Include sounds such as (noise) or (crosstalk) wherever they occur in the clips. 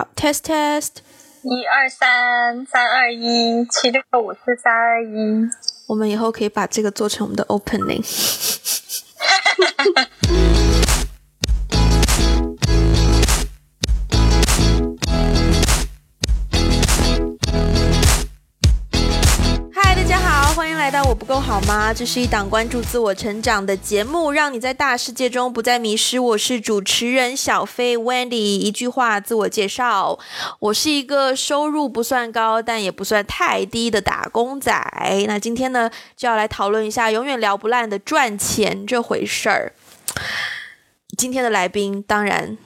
好，test test，一二三，三二一，七六五四三二一。我们以后可以把这个做成我们的 opening。(laughs) 我不够好吗？这是一档关注自我成长的节目，让你在大世界中不再迷失。我是主持人小飞 Wendy。一句话自我介绍：我是一个收入不算高，但也不算太低的打工仔。那今天呢，就要来讨论一下永远聊不烂的赚钱这回事儿。今天的来宾，当然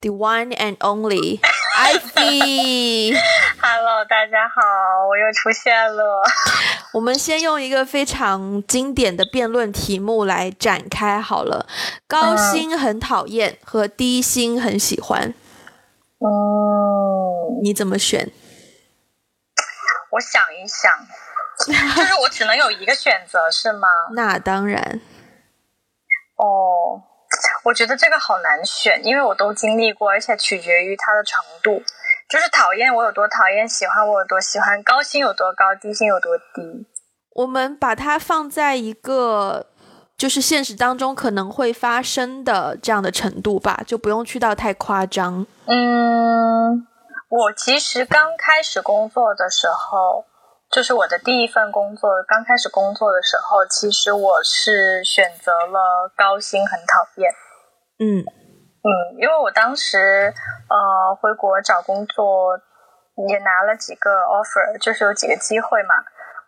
，the one and only Ivy。(laughs) Hello，大家好，我又出现了。(laughs) 我们先用一个非常经典的辩论题目来展开好了。高薪很讨厌和低薪很喜欢，嗯，你怎么选？我想一想，(laughs) 就是我只能有一个选择是吗？那当然，哦，我觉得这个好难选，因为我都经历过，而且取决于它的程度。就是讨厌我有多讨厌，喜欢我有多喜欢，高薪有多高，低薪有多低。我们把它放在一个就是现实当中可能会发生的这样的程度吧，就不用去到太夸张。嗯，我其实刚开始工作的时候，就是我的第一份工作，刚开始工作的时候，其实我是选择了高薪，很讨厌。嗯嗯，因为我当时呃回国找工作，也拿了几个 offer，就是有几个机会嘛。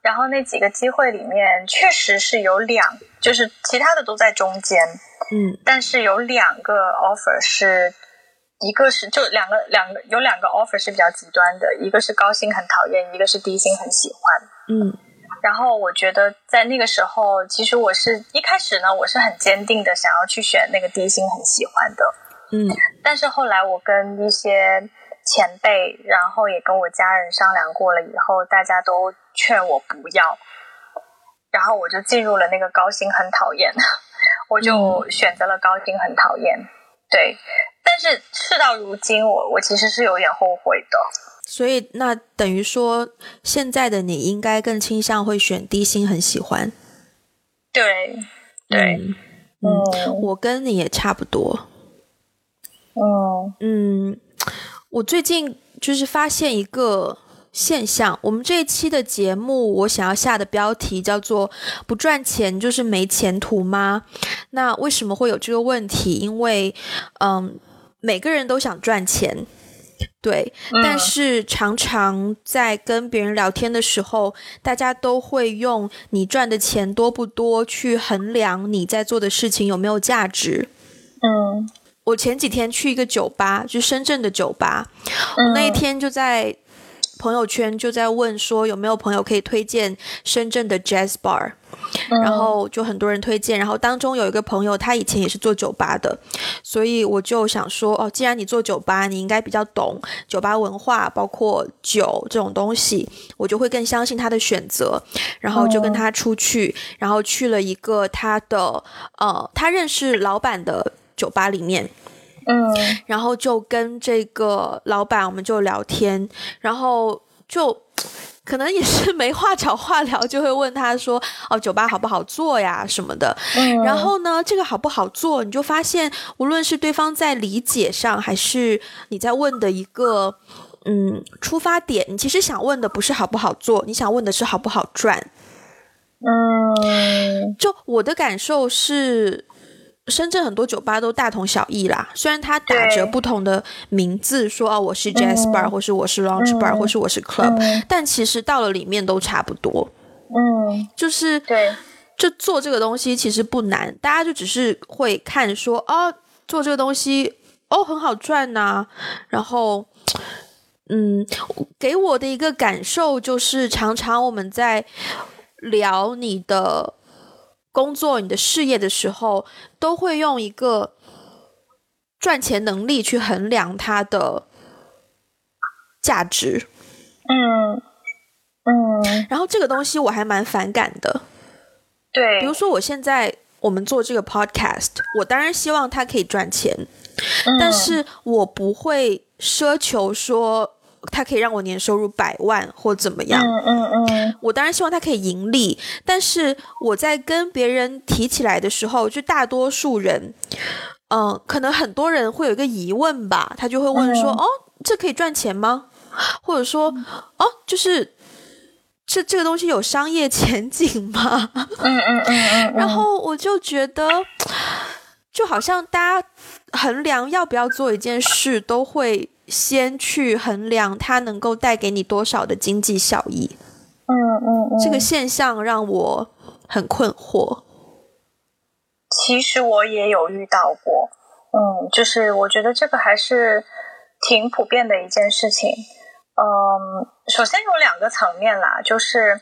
然后那几个机会里面，确实是有两，就是其他的都在中间，嗯但是有两个 offer 是，一个是就两个两个有两个 offer 是比较极端的，一个是高薪很讨厌，一个是低薪很喜欢。嗯然后我觉得在那个时候，其实我是一开始呢，我是很坚定的想要去选那个低薪很喜欢的。嗯但是后来我跟一些前辈，然后也跟我家人商量过了以后，大家都劝我不要，然后我就进入了那个高薪很讨厌，我就选择了高薪很讨厌。对，但是事到如今，我我其实是有点后悔的。所以那等于说，现在的你应该更倾向会选低薪很喜欢。对，对，嗯我跟你也差不多。嗯嗯，我最近就是发现一个现象，我们这一期的节目，我想要下的标题叫做“不赚钱就是没前途吗？”那为什么会有这个问题？因为，嗯，每个人都想赚钱。对，但嗯。是常常在跟别人聊天的时候，大家都会用你赚的钱多不多去衡量你在做的事情有没有价值。嗯。我前几天去一个酒吧，就深圳的酒吧，我那一天就在朋友圈就在问说有没有朋友可以推荐深圳的 jazz bar，、嗯然后就很多人推荐，然后当中有一个朋友他以前也是做酒吧的，所以我就想说哦，既然你做酒吧，你应该比较懂酒吧文化，包括酒这种东西，我就会更相信他的选择，然后就跟他出去，然后去了一个他的呃他认识老板的酒吧里面。嗯然后就跟这个老板我们就聊天，然后就可能也是没话找话聊，就会问他说：“哦，酒吧好不好做呀什么的。”嗯，然后呢，这个好不好做，你就发现，无论是对方在理解上，还是你在问的一个嗯出发点，你其实想问的不是好不好做，你想问的是好不好赚。嗯就我的感受是，深圳很多酒吧都大同小异啦。虽然它打着不同的名字，说哦我是 jazz bar，、或是我是 lounge bar，、或是我是 club，、嗯但其实到了里面都差不多。嗯，就是对，就做这个东西其实不难，大家就只是会看说哦，做这个东西哦很好赚呐、然后。嗯，给我的一个感受就是，常常我们在聊你的工作、你的事业的时候，都会用一个赚钱能力去衡量它的价值。嗯嗯，然后这个东西我还蛮反感的。对，比如说，我现在我们做这个 podcast，我当然希望它可以赚钱，嗯但是我不会奢求说它可以让我年收入百万或怎么样。嗯嗯嗯，我当然希望它可以盈利，但是我在跟别人提起来的时候，就大多数人，嗯、可能很多人会有一个疑问吧，他就会问说：“嗯哦，这可以赚钱吗？”或者说：“哦，就是这这个东西有商业前景吗？”嗯嗯嗯嗯，(laughs) 然后我就觉得，就好像大家衡量要不要做一件事，都会先去衡量它能够带给你多少的经济效益。嗯嗯嗯，这个现象让我很困惑。其实我也有遇到过，嗯，就是我觉得这个还是挺普遍的一件事情。嗯，首先有两个层面啦，就是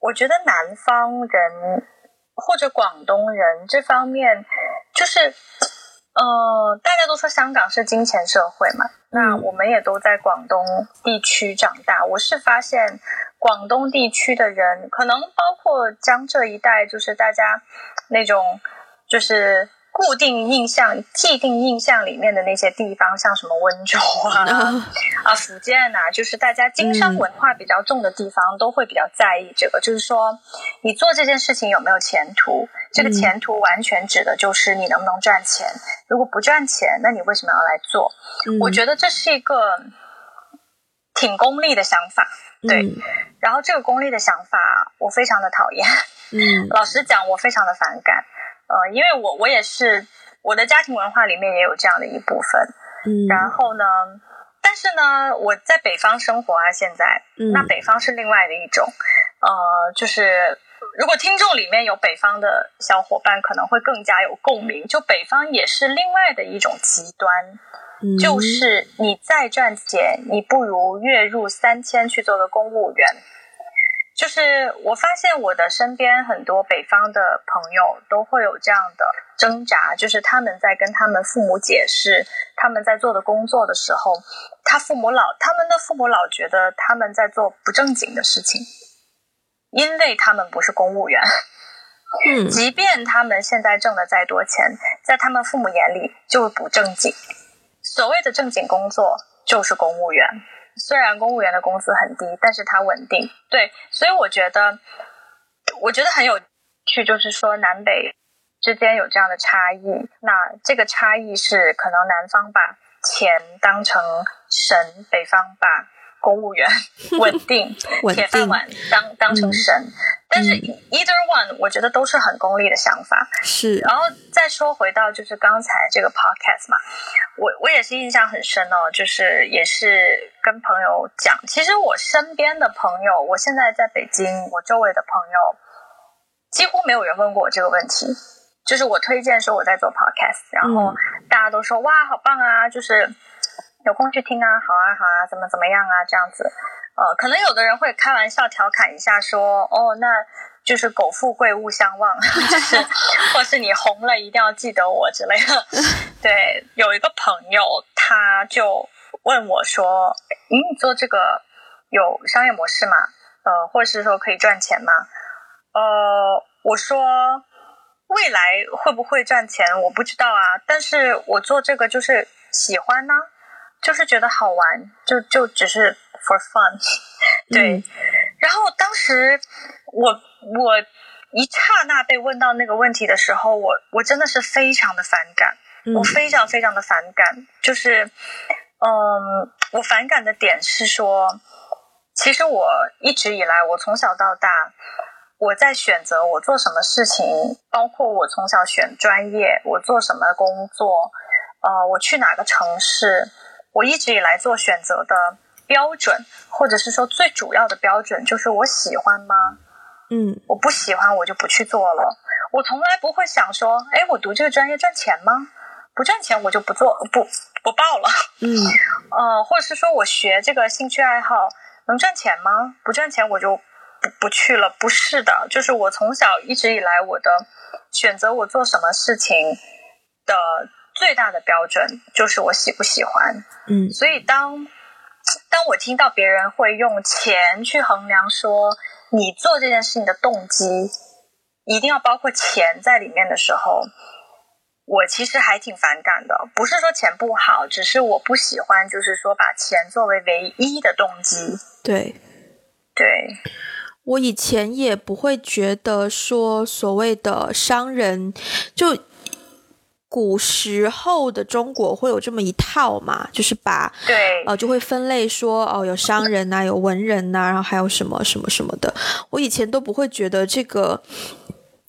我觉得南方人或者广东人这方面，就是呃，大家都说香港是金钱社会嘛，那我们也都在广东地区长大。我是发现广东地区的人，可能包括江浙一带，就是大家那种就是固定印象、既定印象里面的那些地方，像什么温州啊、(laughs) 啊福建啊，就是大家经商文化比较重的地方，都会比较在意这个，就是说你做这件事情有没有前途。这个前途完全指的就是你能不能赚钱。如果不赚钱，那你为什么要来做？嗯我觉得这是一个挺功利的想法，对。嗯然后这个功利的想法，我非常的讨厌。嗯 (laughs) 老实讲，我非常的反感。呃，因为我我也是我的家庭文化里面也有这样的一部分。嗯，然后呢，但是呢，我在北方生活啊，现在，嗯那北方是另外的一种，呃，就是如果听众里面有北方的小伙伴，可能会更加有共鸣。就北方也是另外的一种极端，嗯就是你再赚钱，你不如月入三千去做个公务员。就是我发现我的身边很多北方的朋友都会有这样的挣扎，就是他们在跟他们父母解释他们在做的工作的时候，他父母老他们的父母老觉得他们在做不正经的事情，因为他们不是公务员。嗯 (laughs) 即便他们现在挣的再多钱，在他们父母眼里就是不正经。所谓的正经工作就是公务员，虽然公务员的工资很低，但是它稳定。对，所以我觉得，我觉得很有趣，就是说南北之间有这样的差异。那这个差异是可能南方把钱当成神，北方把公务员 (laughs) 稳定铁饭碗当当成神。但是 either one，我觉得都是很功利的想法。是然后再说回到就是刚才这个 podcast 嘛，我我也是印象很深哦，就是也是跟朋友讲，其实我身边的朋友，我现在在北京，我周围的朋友几乎没有人问过我这个问题。就是我推荐说我在做 podcast，然后大家都说、哇好棒啊，就是有空去听啊，好啊好啊，怎么怎么样啊这样子。呃，可能有的人会开玩笑调侃一下说，哦，那就是苟富贵勿相忘，(laughs) 就是或是你红了一定要记得我之类的。对，有一个朋友他就问我说，嗯，你做这个有商业模式吗？呃，或者是说可以赚钱吗？呃，我说未来会不会赚钱我不知道啊，但是我做这个就是喜欢呢、就是觉得好玩，就就只是 for fun，(laughs) 对。嗯然后当时我我一刹那被问到那个问题的时候，我我真的是非常的反感，嗯我非常非常的反感，就是嗯，我反感的点是说，其实我一直以来，我从小到大。我在选择我做什么事情，包括我从小选专业，我做什么工作，呃，我去哪个城市，我一直以来做选择的标准，或者是说最主要的标准，就是我喜欢吗？嗯我不喜欢，我就不去做了。我从来不会想说，哎，我读这个专业赚钱吗？不赚钱我就不做，不不报了。嗯 (laughs) 呃，或者是说我学这个兴趣爱好能赚钱吗？不赚钱我就不不去了。不是的，就是我从小一直以来我的选择，我做什么事情的最大的标准就是我喜不喜欢。嗯所以当当我听到别人会用钱去衡量说你做这件事情的动机一定要包括钱在里面的时候，我其实还挺反感的。不是说钱不好，只是我不喜欢，就是说把钱作为唯一的动机。对，对，我以前也不会觉得说所谓的商人就。古时候的中国会有这么一套嘛，就是把对呃就会分类说哦有商人呐，有文人呐，然后还有什么什么什么的。我以前都不会觉得这个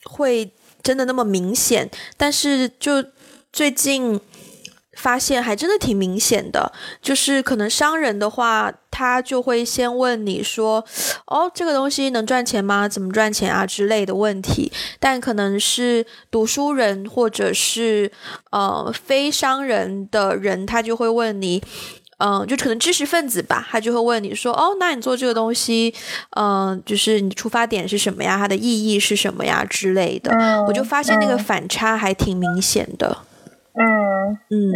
会真的那么明显，但是就最近。发现还真的挺明显的，就是可能商人的话，他就会先问你说：“哦，这个东西能赚钱吗？怎么赚钱啊？”之类的问题。但可能是读书人或者是呃非商人的人，他就会问你，嗯，就可能知识分子吧，他就会问你说：“哦，那你做这个东西，嗯，就是你出发点是什么呀？它的意义是什么呀？之类的。”我就发现那个反差还挺明显的。嗯嗯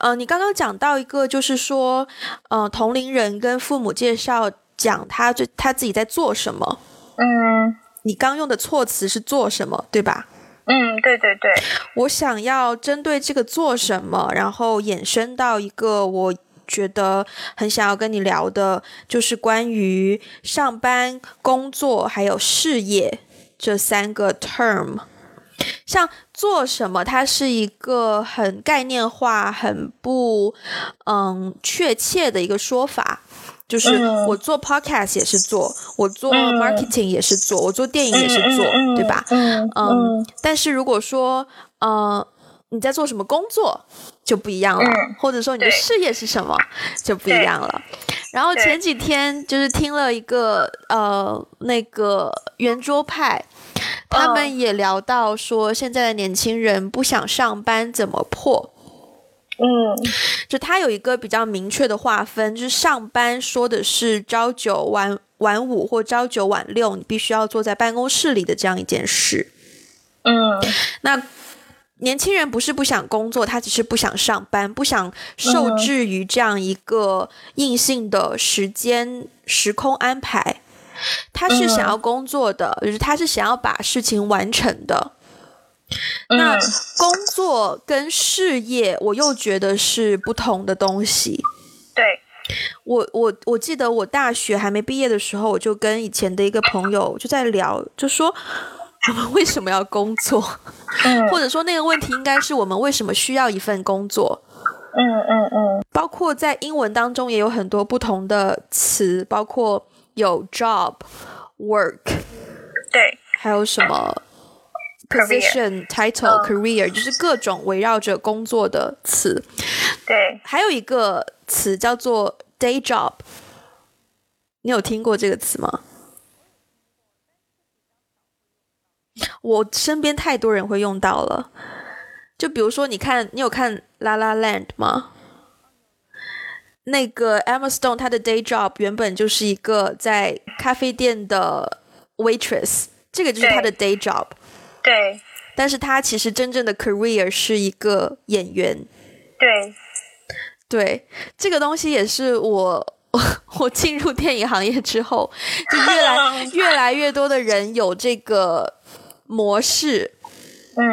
呃，你刚刚讲到一个，就是说，呃，同龄人跟父母介绍讲他最他自己在做什么。嗯，你刚用的措辞是做什么，对吧？嗯，对对对。我想要针对这个做什么，然后衍生到一个我觉得很想要跟你聊的，就是关于上班、工作还有事业这三个 term。像做什么，它是一个很概念化、很不嗯确切的一个说法。就是我做 podcast 也是做，我做 marketing 也是做，我做电影也是做，对吧？嗯嗯。但是如果说呃你在做什么工作就不一样了，或者说你的事业是什么就不一样了。然后前几天就是听了一个呃那个圆桌派。他们也聊到说，现在的年轻人不想上班怎么破？嗯，就他有一个比较明确的划分，就是上班说的是朝九晚晚五或朝九晚六，你必须要坐在办公室里的这样一件事。嗯，那年轻人不是不想工作，他只是不想上班，不想受制于这样一个硬性的时间时空安排。他是想要工作的，就是他是想要把事情完成的。那工作跟事业，我又觉得是不同的东西。对，我我我记得我大学还没毕业的时候，我就跟以前的一个朋友就在聊，就说我们为什么要工作，或者说那个问题应该是我们为什么需要一份工作。嗯嗯嗯，包括在英文当中也有很多不同的词，包括。有 job work，对，还有什么 position title career，就是各种围绕着工作的词。对，还有一个词叫做 day job，你有听过这个词吗？我身边太多人会用到了，就比如说，你看，你有看《La La Land》吗？那个 Emma Stone，她的 day job 原本就是一个在咖啡店的 waitress，这个就是她的 day job。对。但是她其实真正的 career 是一个演员。对。对，这个东西也是我 (laughs) 我进入电影行业之后，就越来 (laughs) 越来越多的人有这个模式。嗯，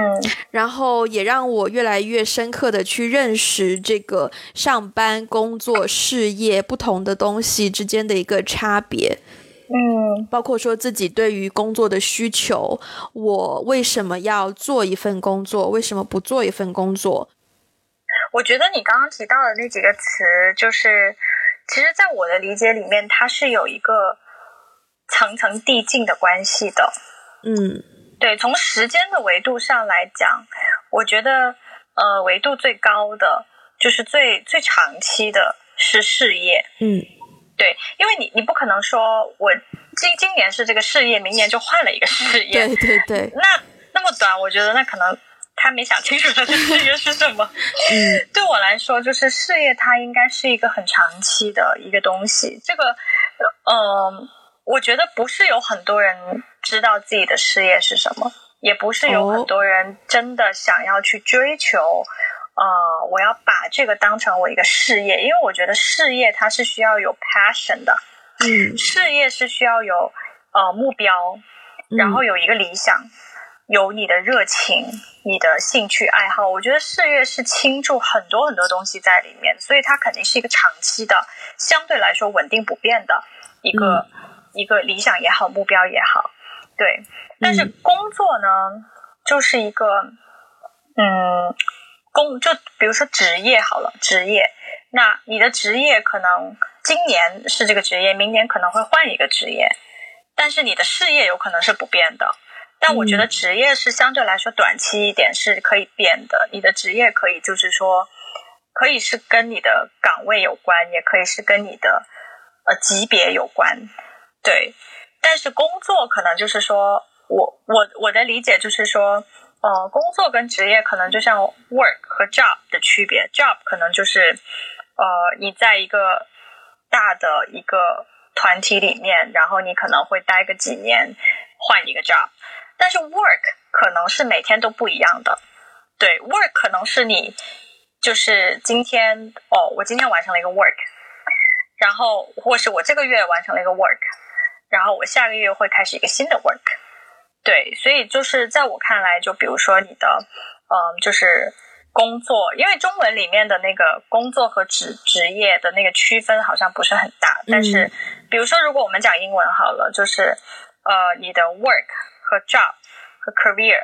然后也让我越来越深刻的去认识这个上班、工作、事业不同的东西之间的一个差别。嗯，包括说自己对于工作的需求，我为什么要做一份工作，为什么不做一份工作？我觉得你刚刚提到的那几个词，就是其实在我的理解里面，它是有一个层层递进的关系的。嗯。对，从时间的维度上来讲，我觉得，呃，维度最高的就是最最长期的是事业。嗯，对，因为你你不可能说我今今年是这个事业，明年就换了一个事业。对对对。那那么短，我觉得那可能他没想清楚他的事业是什么。(laughs) 嗯，对我来说，就是事业它应该是一个很长期的一个东西。这个，嗯。我觉得不是有很多人知道自己的事业是什么，也不是有很多人真的想要去追求。呃，我要把这个当成我一个事业，因为我觉得事业它是需要有 passion 的。嗯，事业是需要有呃目标，然后有一个理想，有你的热情、你的兴趣爱好。我觉得事业是倾注很多很多东西在里面，所以它肯定是一个长期的、相对来说稳定不变的一个、一个理想也好、目标也好。对，但是工作呢，就是一个嗯，工就比如说职业好了，职业。那你的职业可能今年是这个职业，明年可能会换一个职业，但是你的事业有可能是不变的。但我觉得职业是相对来说短期一点是可以变的。你的职业可以就是说，可以是跟你的岗位有关，也可以是跟你的呃级别有关，对。但是工作可能就是说我我我的理解就是说，呃，工作跟职业可能就像 work 和 job 的区别，job 可能就是。呃，你在一个大的一个团体里面，然后你可能会待个几年，换一个 job。但是 work 可能是每天都不一样的。对，work 可能是你就是今天哦，我今天完成了一个 work，然后或是我这个月完成了一个 work，然后我下个月会开始一个新的 work。对，所以就是在我看来，就比如说你的，嗯，就是。工作，因为中文里面的那个工作和职职业的那个区分好像不是很大，但是比如说，如果我们讲英文好了，就是呃，你的 work 和 job 和 career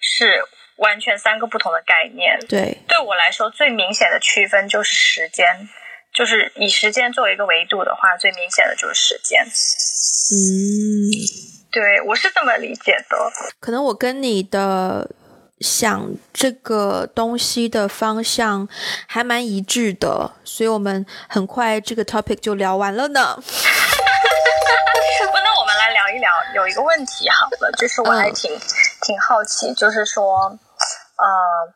是完全三个不同的概念。对，对我来说最明显的区分就是时间，就是以时间作为一个维度的话，最明显的就是时间。嗯，对我是这么理解的。可能我跟你的。想这个东西的方向还蛮一致的，所以我们很快这个 topic 就聊完了呢。(laughs) 不，那我们来聊一聊，有一个问题好了，就是我还挺挺好奇，就是说，呃，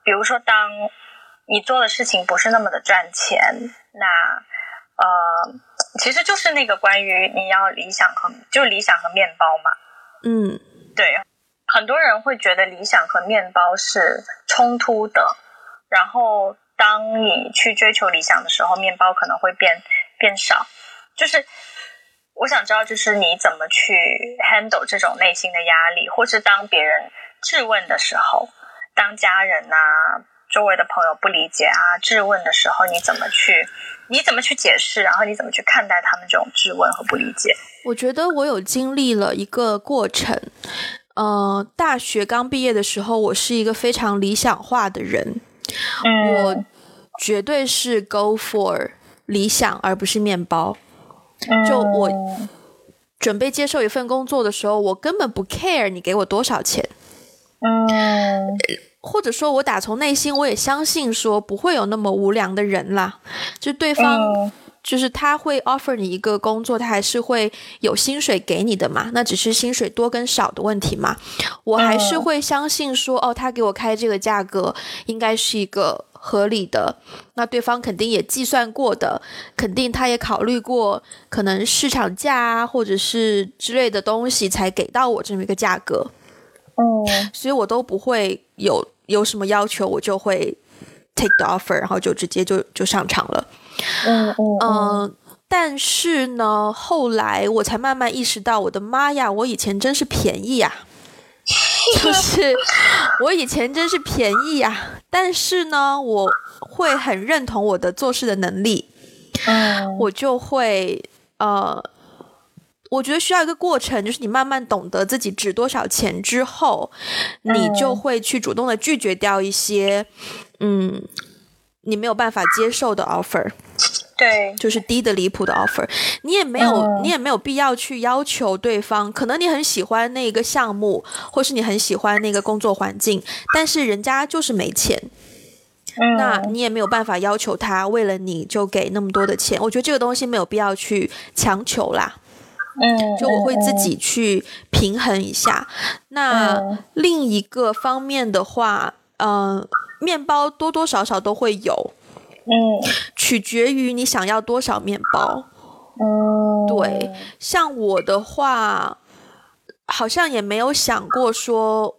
比如说当你做的事情不是那么的赚钱，那呃，其实就是那个关于你要理想和就理想和面包嘛。嗯，对。很多人会觉得理想和面包是冲突的，然后当你去追求理想的时候，面包可能会变变少。就是我想知道，就是你怎么去 handle 这种内心的压力，或是当别人质问的时候，当家人啊、周围的朋友不理解啊、质问的时候，你怎么去你怎么去解释，然后你怎么去看待他们这种质问和不理解？我觉得我有经历了一个过程。呃，大学刚毕业的时候，我是一个非常理想化的人，我绝对是 go for 理想而不是面包。就我准备接受一份工作的时候，我根本不 care 你给我多少钱。嗯，或者说，我打从内心我也相信说不会有那么无良的人啦，就对方。就是他会 offer 你一个工作，他还是会有薪水给你的嘛？那只是薪水多跟少的问题嘛？我还是会相信说，哦，他给我开这个价格应该是一个合理的。那对方肯定也计算过的，肯定他也考虑过可能市场价啊，或者是之类的东西才给到我这么一个价格。哦，所以我都不会有有什么要求，我就会 take the offer，然后就直接就就上场了。嗯嗯但是呢，后来我才慢慢意识到，我的妈呀，我以前真是便宜呀！(laughs) 就是我以前真是便宜呀。但是呢，我会很认同我的做事的能力。嗯，我就会呃，我觉得需要一个过程，就是你慢慢懂得自己值多少钱之后，你就会去主动的拒绝掉一些嗯。你没有办法接受的 offer，对，就是低的离谱的 offer，你也没有，你也没有必要去要求对方。可能你很喜欢那个项目，或是你很喜欢那个工作环境，但是人家就是没钱，那你也没有办法要求他为了你就给那么多的钱。我觉得这个东西没有必要去强求啦，嗯，就我会自己去平衡一下。那另一个方面的话，嗯。面包多多少少都会有，嗯，取决于你想要多少面包，嗯，对，像我的话，好像也没有想过说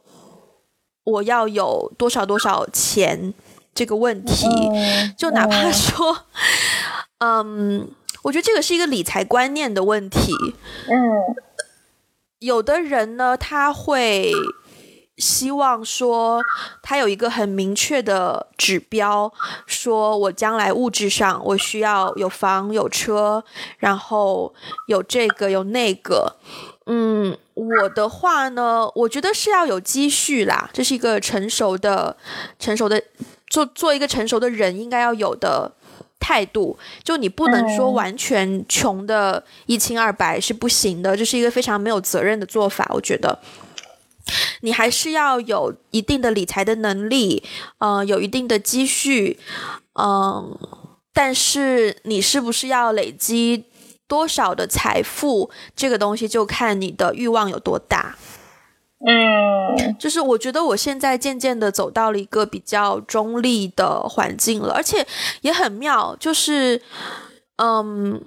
我要有多少多少钱这个问题，就哪怕说，嗯，我觉得这个是一个理财观念的问题，嗯，有的人呢，他会。希望说他有一个很明确的指标，说我将来物质上我需要有房有车，然后有这个有那个。嗯，我的话呢，我觉得是要有积蓄啦，这是一个成熟的、成熟的做做一个成熟的人应该要有的态度。就你不能说完全穷的一清二白是不行的，这是一个非常没有责任的做法。我觉得你还是要有一定的理财的能力，嗯，有一定的积蓄，嗯，但是你是不是要累积？多少的财富，这个东西就看你的欲望有多大。嗯，就是我觉得我现在渐渐的走到了一个比较中立的环境了，而且也很妙，就是嗯，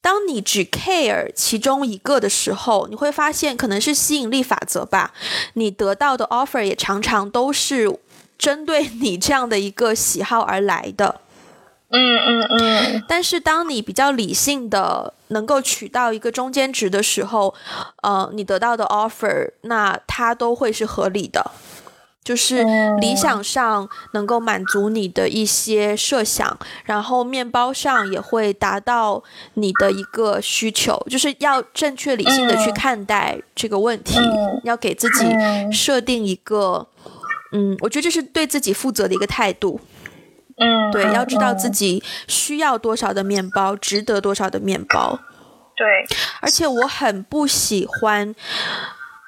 当你只 care 其中一个的时候，你会发现可能是吸引力法则吧，你得到的 offer 也常常都是针对你这样的一个喜好而来的。嗯嗯嗯，但是当你比较理性的能够取到一个中间值的时候，呃，你得到的 offer 那它都会是合理的，就是理想上能够满足你的一些设想，然后面包上也会达到你的一个需求，就是要正确理性的去看待这个问题，要给自己设定一个，嗯，我觉得这是对自己负责的一个态度。嗯，对，要知道自己需要多少的面包，值得多少的面包。对，而且我很不喜欢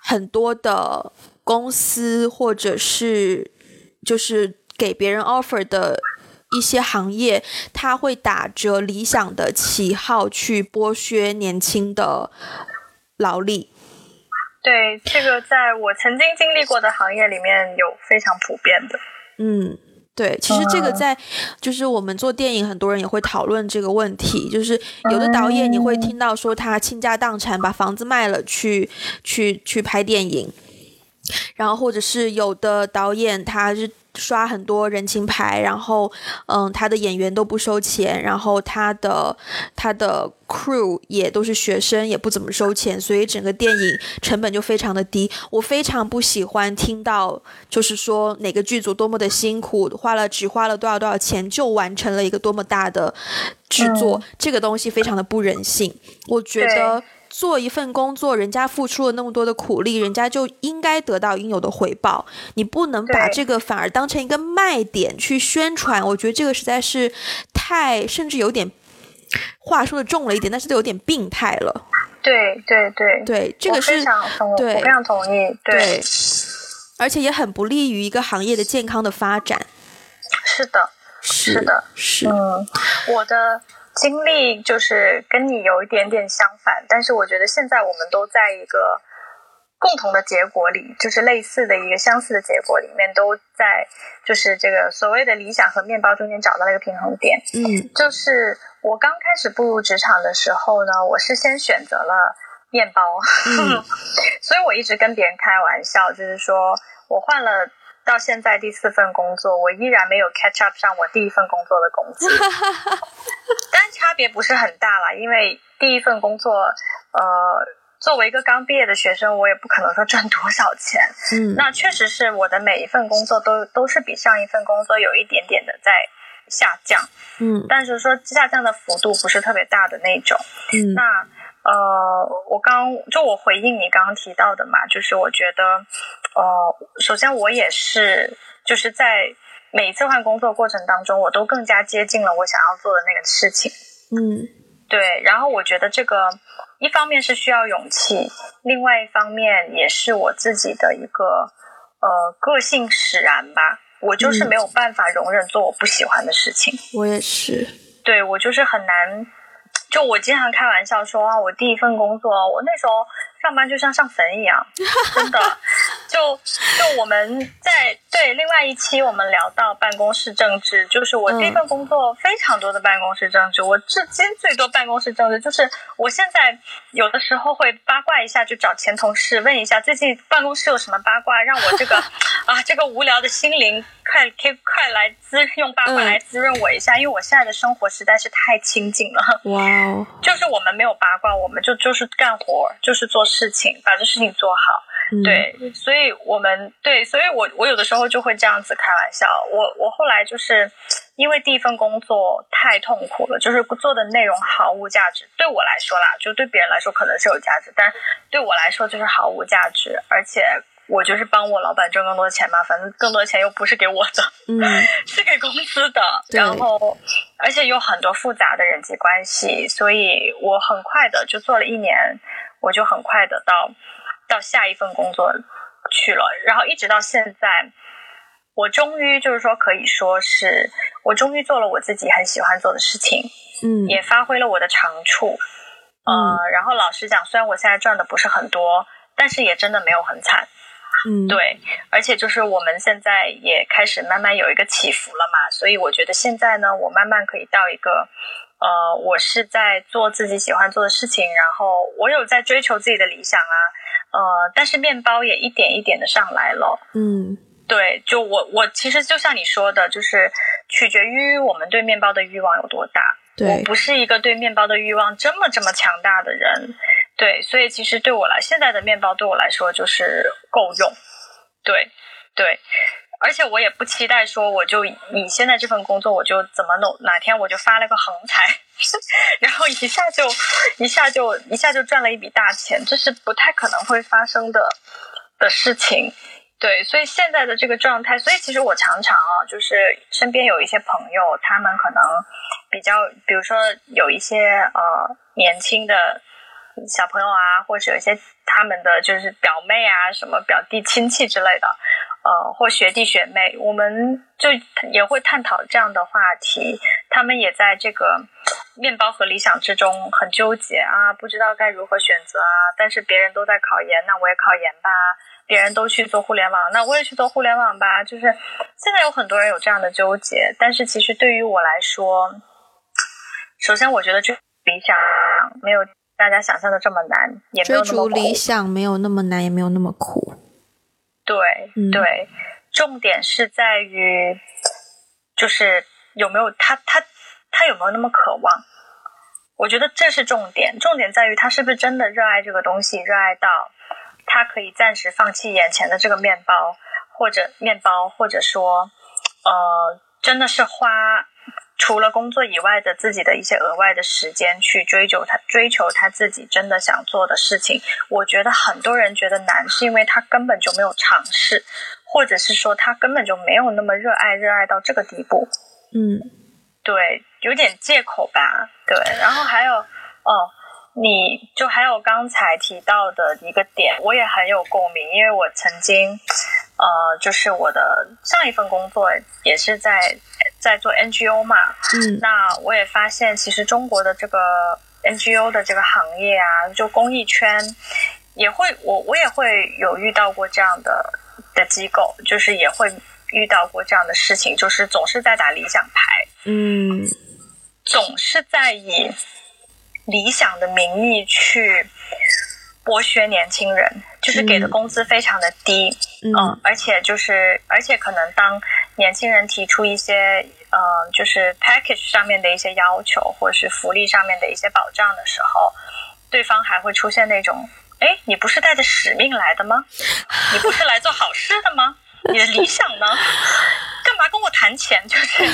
很多的公司或者是就是给别人 offer 的一些行业，他会打着理想的旗号去剥削年轻的劳力。对，这个在我曾经经历过的行业里面有非常普遍的。嗯。对，其实这个在，就是我们做电影，很多人也会讨论这个问题。就是有的导演，你会听到说他倾家荡产，把房子卖了去去去拍电影，然后或者是有的导演，他是。刷很多人情牌，然后，嗯，他的演员都不收钱，然后他的他的 crew 也都是学生，也不怎么收钱，所以整个电影成本就非常的低。我非常不喜欢听到，就是说哪个剧组多么的辛苦，花了只花了多少多少钱就完成了一个多么大的制作，这个东西非常的不人性。我觉得。做一份工作，人家付出了那么多的苦力，人家就应该得到应有的回报。你不能把这个反而当成一个卖点去宣传。我觉得这个实在是太，甚至有点话说的重了一点，但是都有点病态了。对对对对，这个是非常对，非常同意。对，而且也很不利于一个行业的健康的发展。是的，是的，是嗯，我的。经历就是跟你有一点点相反，但是我觉得现在我们都在一个共同的结果里，就是类似的一个相似的结果里面，都在就是这个所谓的理想和面包中间找到了一个平衡点。嗯，就是我刚开始步入职场的时候呢，我是先选择了面包，(laughs) 所以我一直跟别人开玩笑，就是说我换了。到现在第四份工作，我依然没有 catch up 上我第一份工作的工资，(laughs) 但差别不是很大啦，因为第一份工作，呃，作为一个刚毕业的学生，我也不可能说赚多少钱。嗯，那确实是我的每一份工作都都是比上一份工作有一点点的在下降。嗯，但是说下降的幅度不是特别大的那种。嗯，那。呃，我刚就我回应你刚刚提到的嘛，就是我觉得，呃，首先我也是，就是在每一次换工作过程当中，我都更加接近了我想要做的那个事情。嗯，对。然后我觉得这个一方面是需要勇气，另外一方面也是我自己的一个呃个性使然吧。我就是没有办法容忍做我不喜欢的事情。我也是。对我就是很难。就我经常开玩笑说啊，我第一份工作，我那时候上班就像上坟一样，真的。(laughs) 就就我们在对另外一期我们聊到办公室政治，就是我第一份工作非常多的办公室政治，我至今最多办公室政治就是我现在有的时候会八卦一下，就找前同事问一下最近办公室有什么八卦，让我这个 (laughs) 啊这个无聊的心灵快可以快来滋用八卦来滋润我一下，因为我现在的生活实在是太清静了。哇哦，就是我们没有八卦，我们就就是干活，就是做事情，把这事情做好。对，所以我们对，所以我我有的时候就会这样子开玩笑。我我后来就是因为第一份工作太痛苦了，就是做的内容毫无价值。对我来说啦，就对别人来说可能是有价值，但对我来说就是毫无价值，而且。我就是帮我老板挣更多的钱嘛，反正更多的钱又不是给我的，嗯，(laughs) 是给公司的。然后，而且有很多复杂的人际关系，所以我很快的就做了一年，我就很快的到到下一份工作去了。然后一直到现在，我终于就是说可以说是我终于做了我自己很喜欢做的事情，嗯，也发挥了我的长处，嗯。然后老实讲，虽然我现在赚的不是很多，但是也真的没有很惨。嗯，对，而且就是我们现在也开始慢慢有一个起伏了嘛，所以我觉得现在呢，我慢慢可以到一个，呃，我是在做自己喜欢做的事情，然后我有在追求自己的理想啊，呃，但是面包也一点一点的上来了，嗯，对，就我我其实就像你说的，就是取决于我们对面包的欲望有多大，对，我不是一个对面包的欲望这么这么强大的人。对，所以其实对我来，现在的面包对我来说就是够用，对，对，而且我也不期待说我就以现在这份工作我就怎么弄，哪天我就发了个横财，(laughs) 然后一下就一下就一下就赚了一笔大钱，这是不太可能会发生的的事情。对，所以现在的这个状态，所以其实我常常啊，就是身边有一些朋友，他们可能比较，比如说有一些呃年轻的。小朋友啊，或者有一些他们的就是表妹啊，什么表弟亲戚之类的，呃，或学弟学妹，我们就也会探讨这样的话题。他们也在这个面包和理想之中很纠结啊，不知道该如何选择啊。但是别人都在考研，那我也考研吧；别人都去做互联网，那我也去做互联网吧。就是现在有很多人有这样的纠结，但是其实对于我来说，首先我觉得这理想没有。大家想象的这么难，也没有那么苦。理想没有那么难，也没有那么苦。对对，重点是在于，就是有没有他他他有没有那么渴望？我觉得这是重点，重点在于他是不是真的热爱这个东西，热爱到他可以暂时放弃眼前的这个面包，或者面包，或者说，呃，真的是花。除了工作以外的自己的一些额外的时间去追求他追求他自己真的想做的事情，我觉得很多人觉得难，是因为他根本就没有尝试，或者是说他根本就没有那么热爱，热爱到这个地步。嗯，对，有点借口吧。对，然后还有哦，你就还有刚才提到的一个点，我也很有共鸣，因为我曾经。呃，就是我的上一份工作也是在在做 NGO 嘛，嗯，那我也发现，其实中国的这个 NGO 的这个行业啊，就公益圈也会，我我也会有遇到过这样的的机构，就是也会遇到过这样的事情，就是总是在打理想牌，嗯，总是在以理想的名义去剥削年轻人。就是给的工资非常的低，嗯，而且就是，而且可能当年轻人提出一些，呃，就是 package 上面的一些要求，或者是福利上面的一些保障的时候，对方还会出现那种，哎，你不是带着使命来的吗？你不是来做好事的吗？你的理想呢？干嘛跟我谈钱？就是。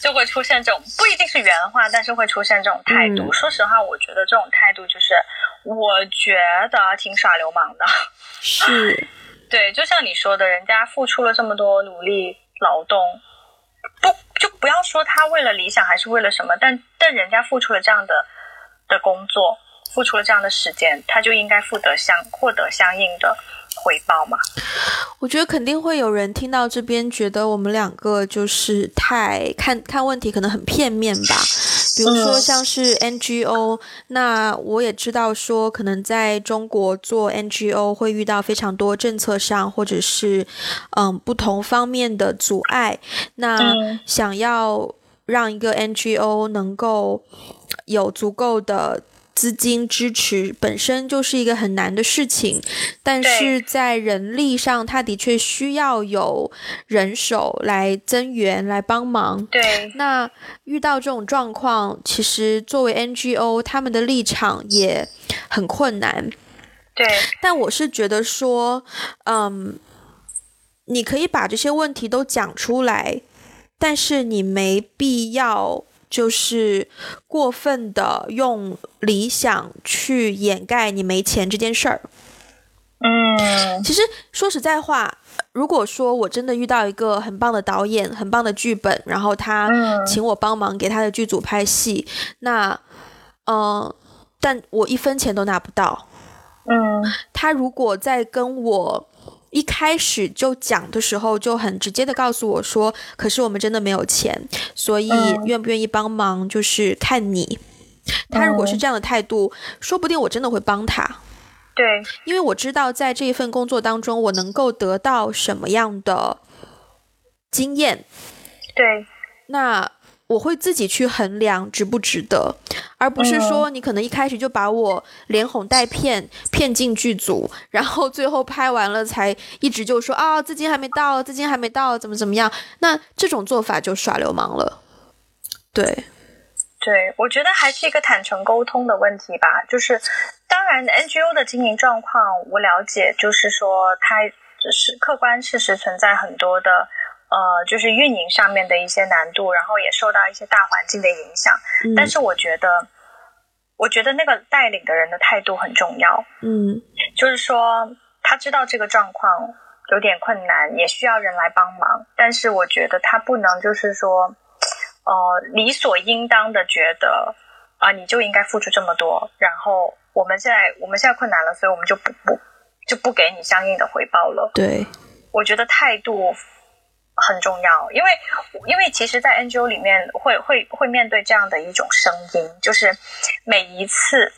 就会出现这种不一定是原话，但是会出现这种态度。说实话，我觉得这种态度就是，我觉得挺耍流氓的。是，(laughs) 对，就像你说的，人家付出了这么多努力劳动，不就不要说他为了理想还是为了什么，但但人家付出了这样的的工作，付出了这样的时间，他就应该获得相获得相应的。回报嘛？我觉得肯定会有人听到这边，觉得我们两个就是太看看问题，可能很片面吧。比如说像是 NGO，那我也知道说，可能在中国做 NGO 会遇到非常多政策上或者是嗯不同方面的阻碍。那想要让一个 NGO 能够有足够的。资金支持本身就是一个很难的事情，但是在人力上，它的确需要有人手来增援、来帮忙。对，那遇到这种状况，其实作为 NGO，他们的立场也很困难。对，但我是觉得说，嗯，你可以把这些问题都讲出来，但是你没必要就是过分的用理想去掩盖你没钱这件事儿。嗯，其实说实在话，如果说我真的遇到一个很棒的导演、很棒的剧本，然后他嗯请我帮忙给他的剧组拍戏，那，嗯、但我一分钱都拿不到。嗯他如果在跟我一开始就讲的时候，就很直接的告诉我说：“可是我们真的没有钱，所以嗯。愿不愿意帮忙就是看你。”他如果是这样的态度，说不定我真的会帮他，对，因为我知道在这一份工作当中，我能够得到什么样的经验，对，那我会自己去衡量值不值得，而不是说你可能一开始就把我连哄带骗骗进剧组，然后最后拍完了才一直就说啊资金还没到，资金还没到，怎么怎么样？那这种做法就耍流氓了。对，对，我觉得还是一个坦诚沟通的问题吧。就是，当然 NGO 的经营状况我了解，就是说它只是客观事实存在很多的呃，就是运营上面的一些难度，然后也受到一些大环境的影响。嗯但是我觉得，我觉得那个带领的人的态度很重要。嗯就是说他知道这个状况有点困难，也需要人来帮忙，但是我觉得他不能就是说，呃，理所应当的觉得啊、你就应该付出这么多，然后我们现在我们现在困难了，所以我们就不不就不给你相应的回报了。对，我觉得态度很重要，因为因为其实，在 NGO 里面会会会面对这样的一种声音，就是每一次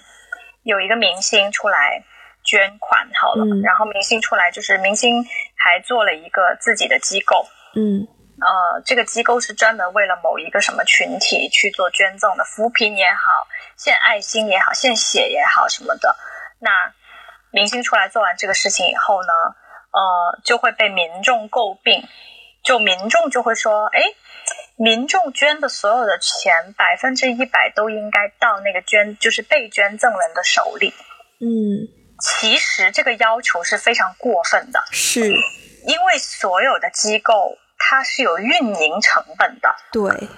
有一个明星出来捐款好了，嗯然后明星出来就是明星还做了一个自己的机构，嗯呃，这个机构是专门为了某一个什么群体去做捐赠的，扶贫也好，献爱心也好，献血也好什么的。那明星出来做完这个事情以后呢，呃，就会被民众诟病，就民众就会说，哎，民众捐的所有的钱，百分之一百都应该到那个捐，就是被捐赠人的手里。嗯，其实这个要求是非常过分的，是，因为所有的机构它是有运营成本的。对，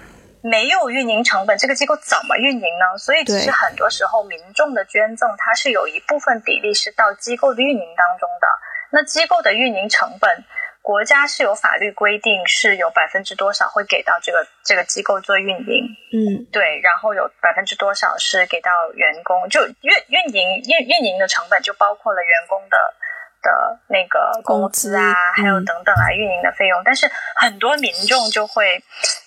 没有运营成本，这个机构怎么运营呢？所以其实很多时候民众的捐赠，它是有一部分比例是到机构的运营当中的。那机构的运营成本，国家是有法律规定是有百分之多少会给到这个这个机构做运营，嗯对，然后有百分之多少是给到员工，就运运营运运营的成本就包括了员工的的那个工资啊，还有嗯等等啊运营的费用。但是很多民众就会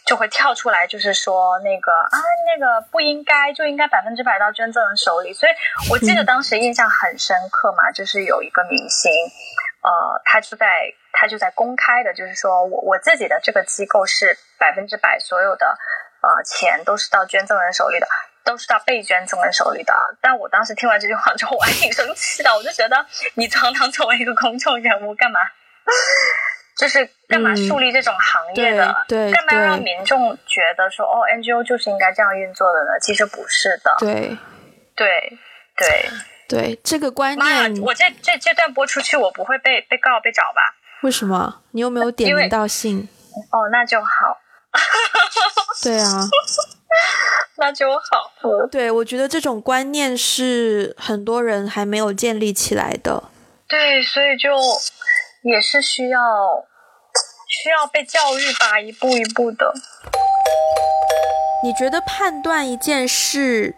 就会跳出来，就是说那个啊那个不应该，就应该百分之百到捐赠人手里。所以我记得嗯当时印象很深刻嘛，就是有一个明星，呃，他就在他就在公开的，就是说我我自己的这个机构是百分之百所有的呃钱都是到捐赠人手里的，都是到被捐赠人手里的。但我当时听完这句话之后，我还挺生气的，我就觉得你堂堂作为一个公众人物，干嘛？(laughs) 就是干嘛嗯树立这种行业的？对对干嘛要让民众觉得说哦，NGO 就是应该这样运作的呢？其实不是的。对对对，对，这个观念！我这这这段播出去，我不会被被告被找吧？为什么你又没有点名道姓？哦，那就好，对啊。(laughs) 那就好。嗯对，我觉得这种观念是很多人还没有建立起来的。对，所以就也是需要需要被教育吧，一步一步的。你觉得判断一件事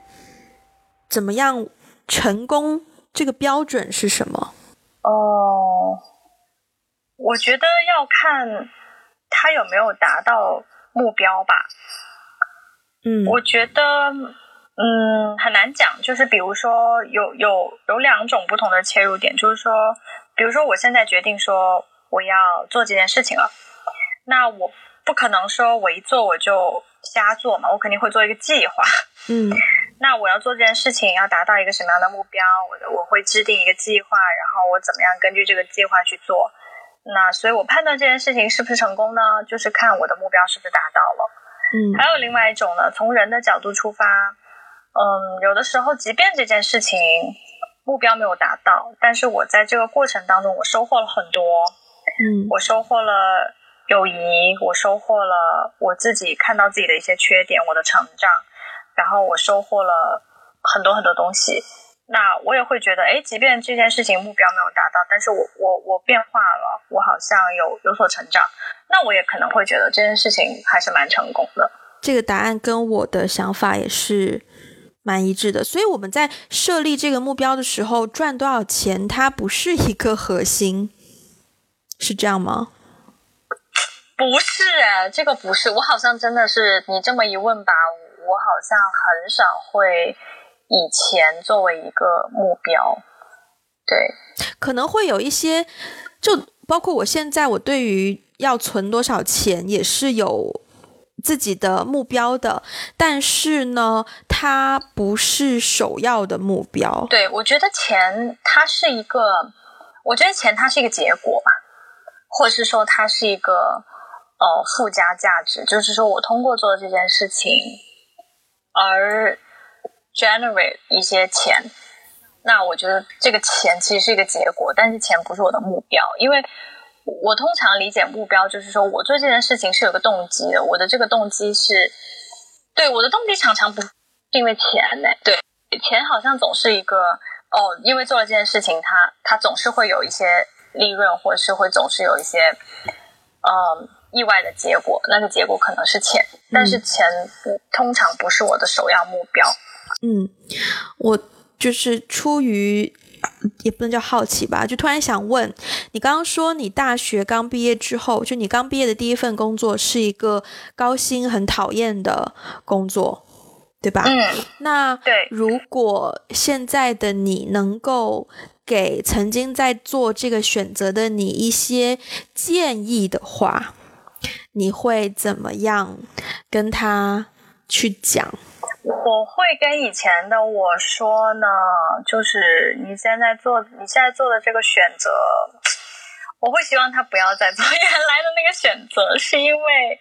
怎么样成功，这个标准是什么？哦，我觉得要看他有没有达到目标吧。嗯我觉得，嗯，很难讲。就是比如说，有有有两种不同的切入点，就是说，比如说我现在决定说我要做这件事情了，那我不可能说我一做我就瞎做嘛，我肯定会做一个计划。嗯 (laughs) 那我要做这件事情，要达到一个什么样的目标？我我会制定一个计划，然后我怎么样根据这个计划去做。那所以，我判断这件事情是不是成功呢？就是看我的目标是不是达到了。嗯还有另外一种呢，从人的角度出发，嗯，有的时候即便这件事情目标没有达到，但是我在这个过程当中，我收获了很多。嗯我收获了友谊，我收获了我自己看到自己的一些缺点，我的成长，然后我收获了很多很多东西。那我也会觉得，哎，即便这件事情目标没有达到，但是我我我变化了，我好像有有所成长，那我也可能会觉得这件事情还是蛮成功的。这个答案跟我的想法也是蛮一致的。所以我们在设立这个目标的时候，赚多少钱它不是一个核心，是这样吗？不是哎，这个不是，我好像真的是你这么一问吧，我好像很少会以钱作为一个目标。对，可能会有一些，就包括我现在，我对于要存多少钱也是有自己的目标的，但是呢，它不是首要的目标。对，我觉得钱它是一个，我觉得钱它是一个结果吧，或者是说它是一个呃附加价值，就是说我通过做这件事情而 generate 一些钱。那我觉得这个钱其实是一个结果，但是钱不是我的目标，因为我通常理解目标就是说我做这件事情是有个动机的，我的这个动机是，对我的动机常常不是因为钱呢，对，钱好像总是一个哦，因为做了这件事情，它它总是会有一些利润，或者是会总是有一些嗯意外的结果，那个结果可能是钱，但是钱不通常不是我的首要目标。嗯，我就是出于也不能叫好奇吧，就突然想问，你刚刚说你大学刚毕业之后，就你刚毕业的第一份工作是一个高薪很讨厌的工作，对吧？嗯，那对如果现在的你能够给曾经在做这个选择的你一些建议的话，你会怎么样跟他去讲？我会跟以前的我说呢，就是你现在做你现在做的这个选择，我会希望他不要再做原来的那个选择，是因为，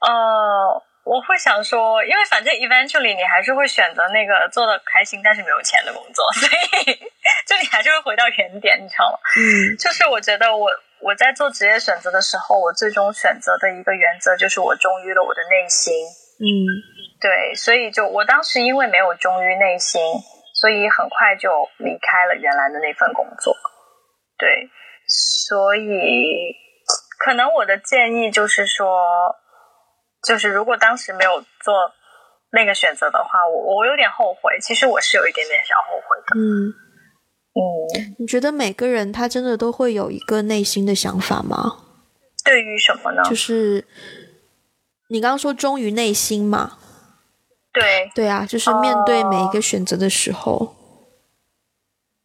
呃，我会想说，因为反正 eventually 你还是会选择那个做的开心但是没有钱的工作，(laughs) 所以就你还是会回到原点，你知道吗？嗯就是我觉得我我在做职业选择的时候，我最终选择的一个原则就是我忠于了我的内心。嗯对，所以就我当时因为没有忠于内心，所以很快就离开了原来的那份工作。对，所以可能我的建议就是说，就是如果当时没有做那个选择的话，我我有点后悔。其实我是有一点点小后悔的。嗯，嗯，你觉得每个人他真的都会有一个内心的想法吗？对于什么呢？就是你刚刚说忠于内心嘛？对，对啊，就是面对每一个选择的时候，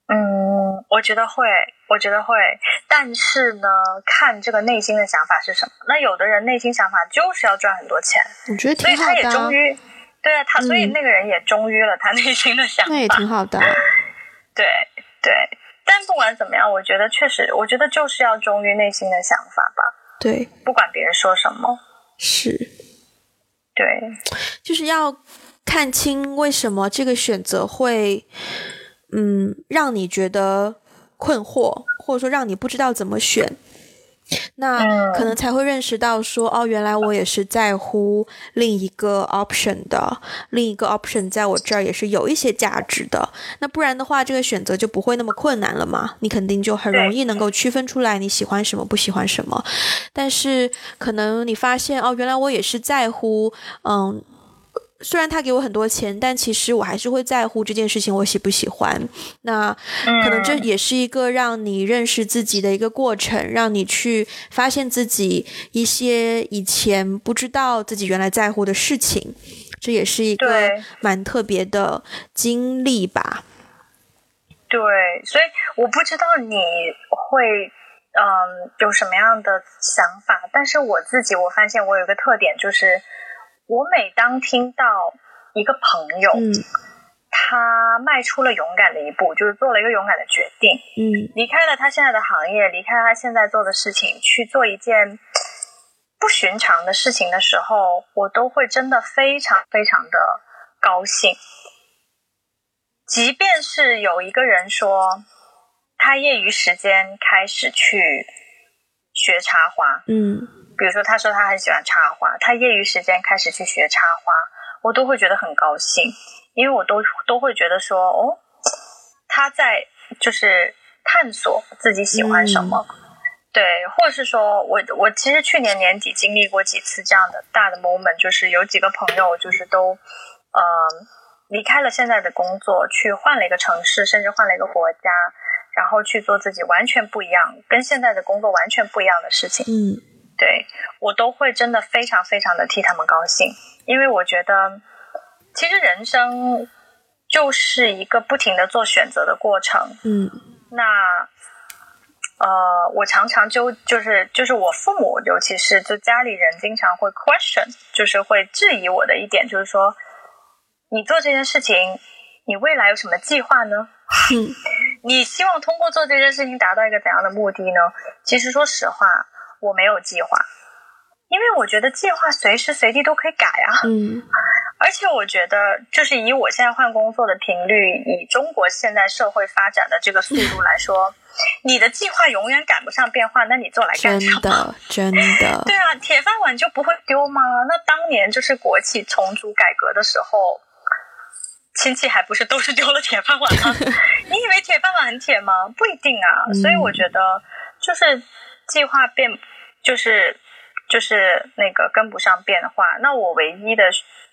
嗯，我觉得会，我觉得会，但是呢，看这个内心的想法是什么。那有的人内心想法就是要赚很多钱，我觉得所以他也挺好的、啊忠，于，对啊，他所以嗯。那个人也忠于了他内心的想法，那也挺好的啊、对对。但不管怎么样，我觉得确实，我觉得就是要忠于内心的想法吧，对，不管别人说什么，是，对，就是要看清为什么这个选择会，嗯，让你觉得困惑，或者说让你不知道怎么选。那嗯可能才会认识到说，哦，原来我也是在乎另一个 option 的，另一个 option 在我这儿也是有一些价值的。那不然的话，这个选择就不会那么困难了嘛，你肯定就很容易能够区分出来你喜欢什么，不喜欢什么。但是可能你发现，哦，原来我也是在乎，嗯。虽然他给我很多钱，但其实我还是会在乎这件事情我喜不喜欢。那可能这嗯也是一个让你认识自己的一个过程，让你去发现自己一些以前不知道自己原来在乎的事情。这也是一个蛮特别的经历吧。对，所以我不知道你会嗯有什么样的想法，但是我自己我发现我有一个特点，就是我每当听到一个朋友、嗯。他迈出了勇敢的一步，就是做了一个勇敢的决定，嗯。离开了他现在的行业，离开他现在做的事情，去做一件不寻常的事情的时候，我都会真的非常非常的高兴。即便是有一个人说他业余时间开始去学插花，嗯比如说他说他很喜欢插花，他业余时间开始去学插花，我都会觉得很高兴，因为我都都会觉得说哦，他在就是探索自己喜欢什么。对，或者是说我我其实去年年底经历过几次这样的大的 moment，就是有几个朋友就是都呃离开了现在的工作，去换了一个城市，甚至换了一个国家，然后去做自己完全不一样、跟现在的工作完全不一样的事情。嗯对我都会真的非常非常的替他们高兴，因为我觉得其实人生就是一个不停的做选择的过程。嗯那呃，我常常就就是就是我父母，尤其是就家里人经常会 question，就是会质疑我的一点，就是说你做这件事情，你未来有什么计划呢？嗯 (laughs) 你希望通过做这件事情达到一个怎样的目的呢？其实说实话，我没有计划，因为我觉得计划随时随地都可以改啊。嗯 (laughs) 而且我觉得，就是以我现在换工作的频率，以中国现在社会发展的这个速度来说，(laughs) 你的计划永远赶不上变化，那你做来干真什么？的 (laughs) 真的对啊，铁饭碗就不会丢吗？那当年就是国企重组改革的时候，亲戚还不是都是丢了铁饭碗吗？你以为铁饭碗很铁吗？不一定啊。嗯所以我觉得，就是计划变，就是就是那个跟不上变化。那我唯一的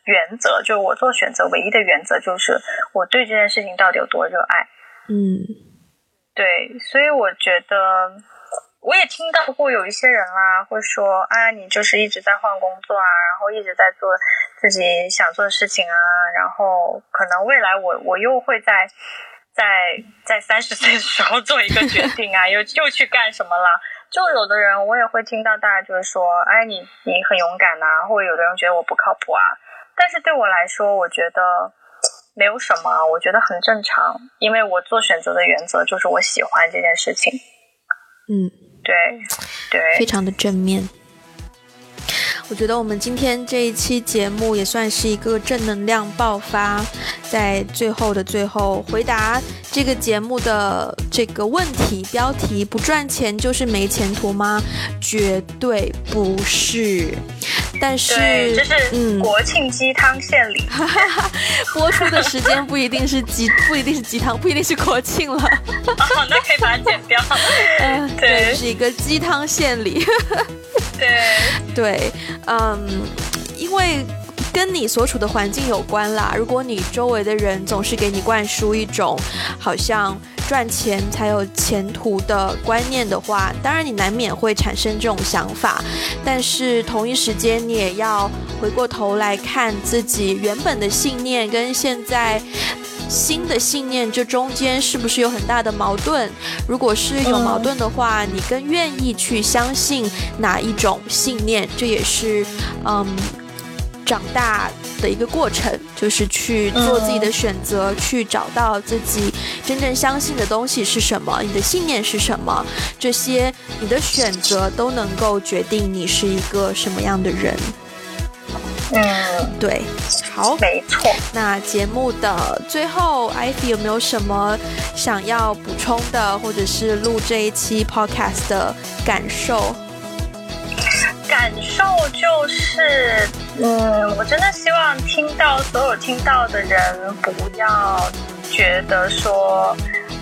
原则，就是我做选择唯一的原则，就是我对这件事情到底有多热爱。嗯对，所以我觉得，我也听到过有一些人啦，会说，啊，你就是一直在换工作啊，然后一直在做自己想做的事情啊，然后可能未来我我又会在在在三十岁的时候做一个决定啊，(laughs) 又又去干什么啦？就有的人我也会听到大家就是说，哎，你你很勇敢呐、或者有的人觉得我不靠谱啊，但是对我来说，我觉得。没有什么，我觉得很正常，因为我做选择的原则就是我喜欢这件事情。嗯，对，对，非常的正面。我觉得我们今天这一期节目也算是一个正能量爆发，在最后的最后回答这个节目的这个问题标题：不赚钱就是没前途吗？绝对不是。但是，这是嗯国庆鸡汤献礼。(laughs) 播出的时间不一定是鸡，不一定是鸡汤，(laughs) 不一定是国庆了。哦，那可以把它剪掉。嗯，(laughs) 对这是一个鸡汤献礼。对，对，嗯，因为跟你所处的环境有关啦。如果你周围的人总是给你灌输一种好像赚钱才有前途的观念的话，当然你难免会产生这种想法。但是同一时间，你也要回过头来看自己原本的信念跟现在。新的信念，这中间是不是有很大的矛盾？如果是有矛盾的话，你更愿意去相信哪一种信念？这也是，嗯，长大的一个过程，就是去做自己的选择，去找到自己真正相信的东西是什么，你的信念是什么，这些你的选择都能够决定你是一个什么样的人。嗯，对，好，没错。那节目的最后，艾菲有没有什么想要补充的，或者是录这一期 podcast 的感受？感受就是，嗯，我真的希望听到所有听到的人不要觉得说，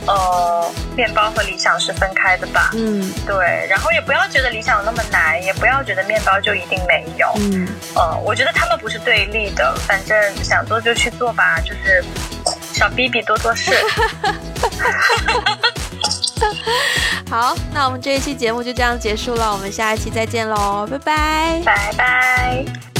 呃，面包和理想是分开的吧。嗯对，然后也不要觉得理想有那么难，也不要觉得面包就一定没有。嗯，呃，我觉得他们不是对立的，反正想做就去做吧，就是少逼逼多做事。(laughs) 好，那我们这一期节目就这样结束了，我们下一期再见喽，拜拜。拜拜。